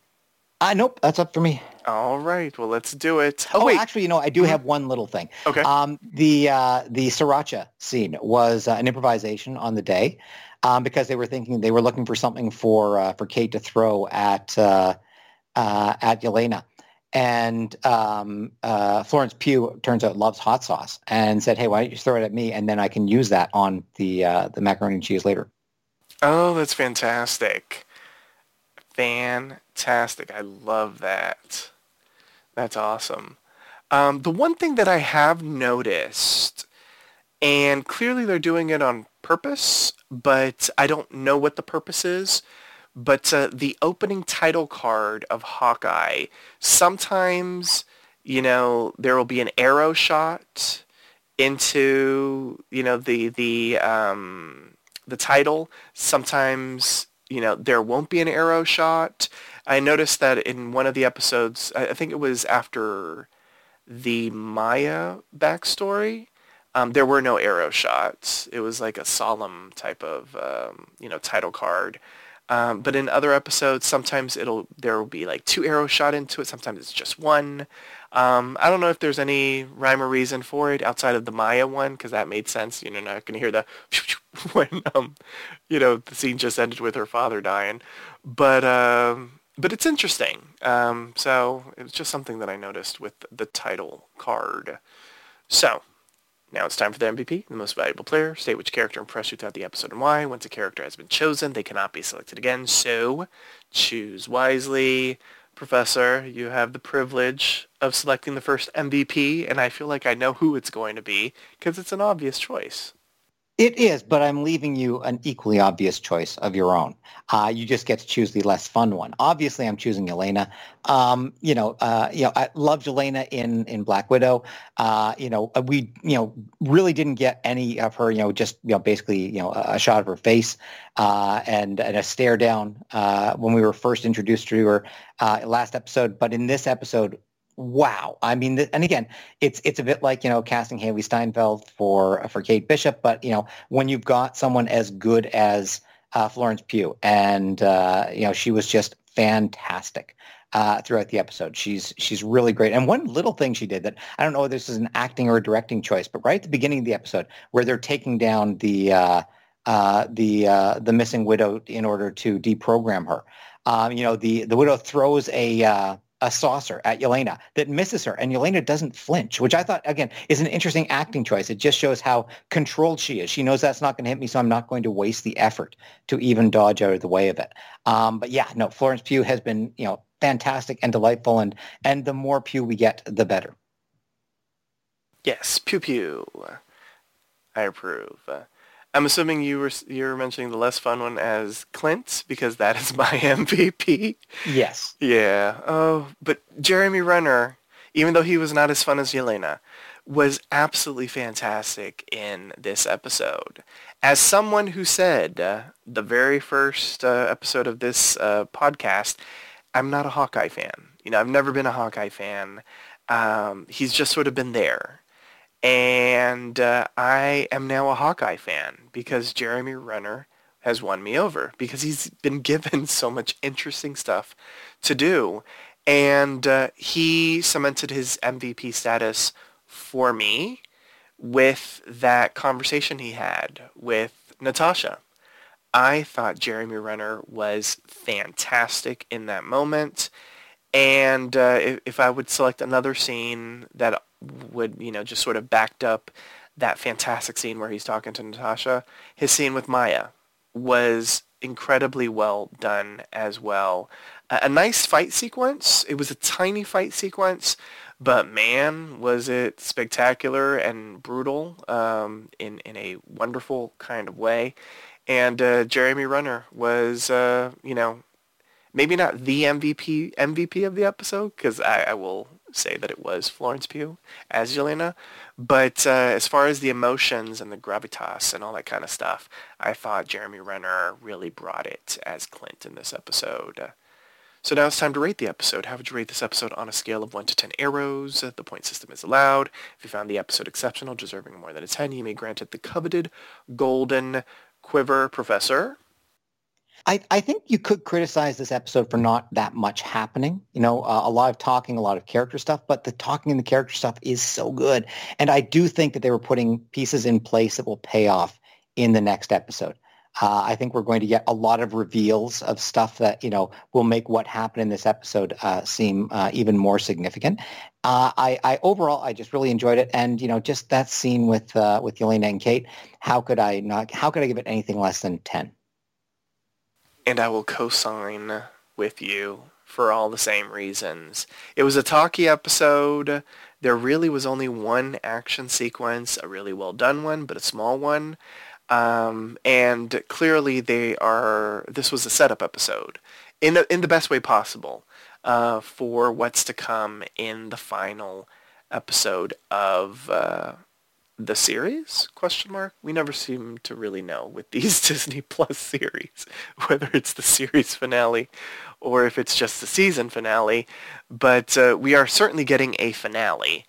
Uh, nope, that's up for me. All right. Well, let's do it. Oh, Oh, wait. actually, you know, I do have one little thing. Okay. Um, the uh, the sriracha scene was uh, an improvisation on the day um, because they were thinking they were looking for something for uh, for Kate to throw at uh, at Yelena. And um, uh, Florence Pugh turns out loves hot sauce and said, "Hey, why don't you throw it at me, and then I can use that on the uh, the macaroni and cheese later." Oh, that's fantastic. Fantastic. I love that. That's awesome. Um, the one thing that I have noticed, and clearly they're doing it on purpose, but I don't know what the purpose is, but uh, the opening title card of Hawkeye, sometimes, you know, there will be an arrow shot into, you know, the, the, um, the title. Sometimes, you know, there won't be an arrow shot. I noticed that in one of the episodes, I think it was after the Maya backstory, um, there were no arrow shots. It was like a solemn type of, um, you know, title card. Um, but in other episodes, sometimes it'll there will be like two arrows shot into it. Sometimes it's just one. Um, I don't know if there's any rhyme or reason for it outside of the Maya one because that made sense. You know, not gonna hear the when um, you know the scene just ended with her father dying, but um, but it's interesting. Um, so it's just something that I noticed with the title card. So now it's time for the MVP, the most valuable player. State which character impressed you throughout the episode and why. Once a character has been chosen, they cannot be selected again. So choose wisely. Professor, you have the privilege of selecting the first MVP, and I feel like I know who it's going to be because it's an obvious choice. It is, but I'm leaving you an equally obvious choice of your own. Uh, you just get to choose the less fun one. Obviously, I'm choosing Yelena. Um, you know, uh, you know, I loved Yelena in in Black Widow. Uh, you know, uh, we you know really didn't get any of her. You know, just you know basically you know a, shot of her face uh, and and a stare down uh, when we were first introduced to her last episode. But in this episode, wow! I mean, and again, it's it's a bit like you know casting Hailee Steinfeld for for Kate Bishop, but you know when you've got someone as good as uh, Florence Pugh, and uh, you know she was just fantastic uh, throughout the episode. She's she's really great. And one little thing she did that I don't know if this is an acting or a directing choice, but right at the beginning of the episode where they're taking down the uh, uh, the uh, the missing widow in order to deprogram her. Um, you know, the the widow throws a uh, a saucer at Yelena that misses her, and Yelena doesn't flinch, which I thought again is an interesting acting choice. It just shows how controlled she is. She knows that's not going to hit me, so I'm not going to waste the effort to even dodge out of the way of it. Um, but yeah, no, Florence Pugh has been you know fantastic and delightful, and and the more Pugh we get, the better. Yes, pew pew. I approve. I'm assuming you were you're mentioning the less fun one as Clint because that is my MVP. Yes. Yeah. Oh, but Jeremy Renner, even though he was not as fun as Yelena, was absolutely fantastic in this episode. As someone who said uh, the very first uh, episode of this uh, podcast, I'm not a Hawkeye fan. You know, I've never been a Hawkeye fan. Um, he's just sort of been there. And uh, I am now a Hawkeye fan because Jeremy Renner has won me over because he's been given so much interesting stuff to do. And uh, he cemented his MVP status for me with that conversation he had with Natasha. I thought Jeremy Renner was fantastic in that moment. And uh, if, if I would select another scene that would, you know, just sort of backed up that fantastic scene where he's talking to Natasha, his scene with Maya was incredibly well done as well. A, a nice fight sequence. It was a tiny fight sequence, but man, was it spectacular and brutal um, in in a wonderful kind of way. And uh, Jeremy Renner was, uh, you know, maybe not the MVP MVP of the episode because I, I, will say that it was Florence Pugh as Yelena. But uh, as far as the emotions and the gravitas and all that kind of stuff, I thought Jeremy Renner really brought it as Clint in this episode. So now it's time to rate the episode. How would you rate this episode on a scale of 1 to 10 arrows? The point system is allowed. If you found the episode exceptional, deserving more than a 10, you may grant it the coveted golden quiver, Professor. I, I think you could criticize this episode for not that much happening. You know, uh, a lot of talking, a lot of character stuff, but the talking and the character stuff is so good. And I do think that they were putting pieces in place that will pay off in the next episode. Uh, I think we're going to get a lot of reveals of stuff that you know will make what happened in this episode uh, seem uh, even more significant. Uh, I, I, overall, I just really enjoyed it, and you know, just that scene with uh, with Yelena and Kate. How could I not? How could I give it anything less than ten? And I will co-sign with you for all the same reasons. It was a talky episode. There really was only one action sequence, a really well done one, but a small one. Um, and clearly they are, this was a setup episode in the, in the best way possible uh, for what's to come in the final episode of uh, the series? Question mark? We never seem to really know with these disney plus series whether it's the series finale or if it's just the season finale but uh, we are certainly getting a finale.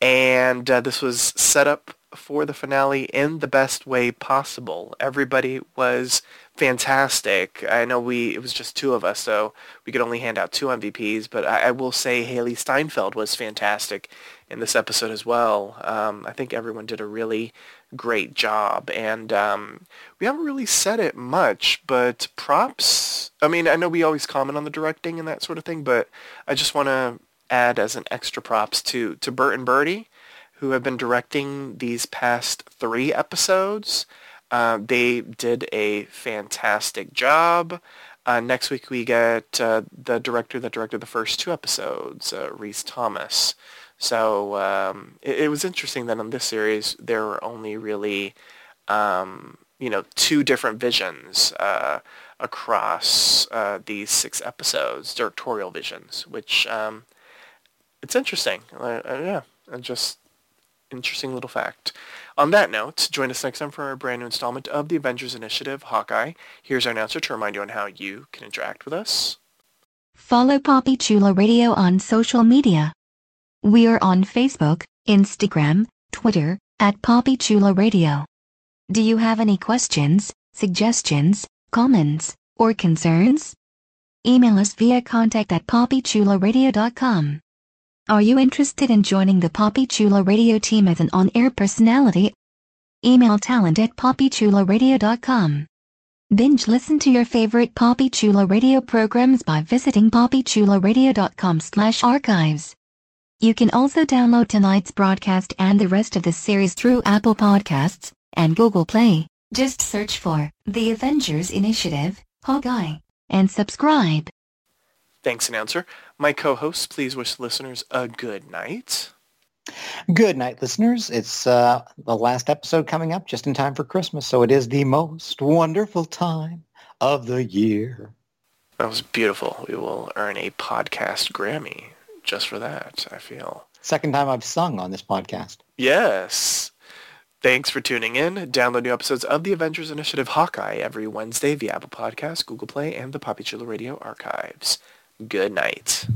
And uh, this was set up for the finale in the best way possible. Everybody was fantastic. I know we it was just two of us so we could only hand out two mvps but i, I will say hailee steinfeld was fantastic in this episode as well. Um, I think everyone did a really great job, and um, we haven't really said it much, but props. I mean, I know we always comment on the directing and that sort of thing, but I just want to add as an extra props to to Bert and Bertie, who have been directing these past three episodes. Uh, they did a fantastic job. Uh, next week we get uh, the director that directed the first two episodes, uh, Rhys Thomas. So um, it, it, was interesting that in this series there were only really, um, you know, two different visions uh, across uh, these six episodes, directorial visions, which um, it's interesting. Uh, uh yeah, just interesting little fact. On that note, join us next time for our brand new installment of the Avengers Initiative, Hawkeye. Here's our announcer to remind you on how you can interact with us. Follow Papi Chulo Radio on social media. We are on Facebook, Instagram, Twitter, at Papi Chulo Radio. Do you have any questions, suggestions, comments, or concerns? Email us via contact at PapiChuloRadio.com. Are you interested in joining the Papi Chulo Radio team as an on-air personality? Email talent at PapiChuloRadio.com. Binge listen to your favorite Papi Chulo Radio programs by visiting PapiChuloRadio.com slash archives. You can also download tonight's broadcast and the rest of the series through Apple Podcasts and Google Play. Just search for The Avengers Initiative, Hawkeye, and subscribe. Thanks, announcer. My co-hosts, please wish listeners a good night. Good night, listeners. It's uh, the last episode coming up just in time for Christmas, so it is the most wonderful time of the year. That was beautiful. We will earn a podcast Grammy just for that, I feel. Second time I've sung on this podcast. Yes. Thanks for tuning in. Download new episodes of the Avengers Initiative Hawkeye every Wednesday via Apple Podcasts, Google Play, and the Papi Chulo Radio archives. Good night.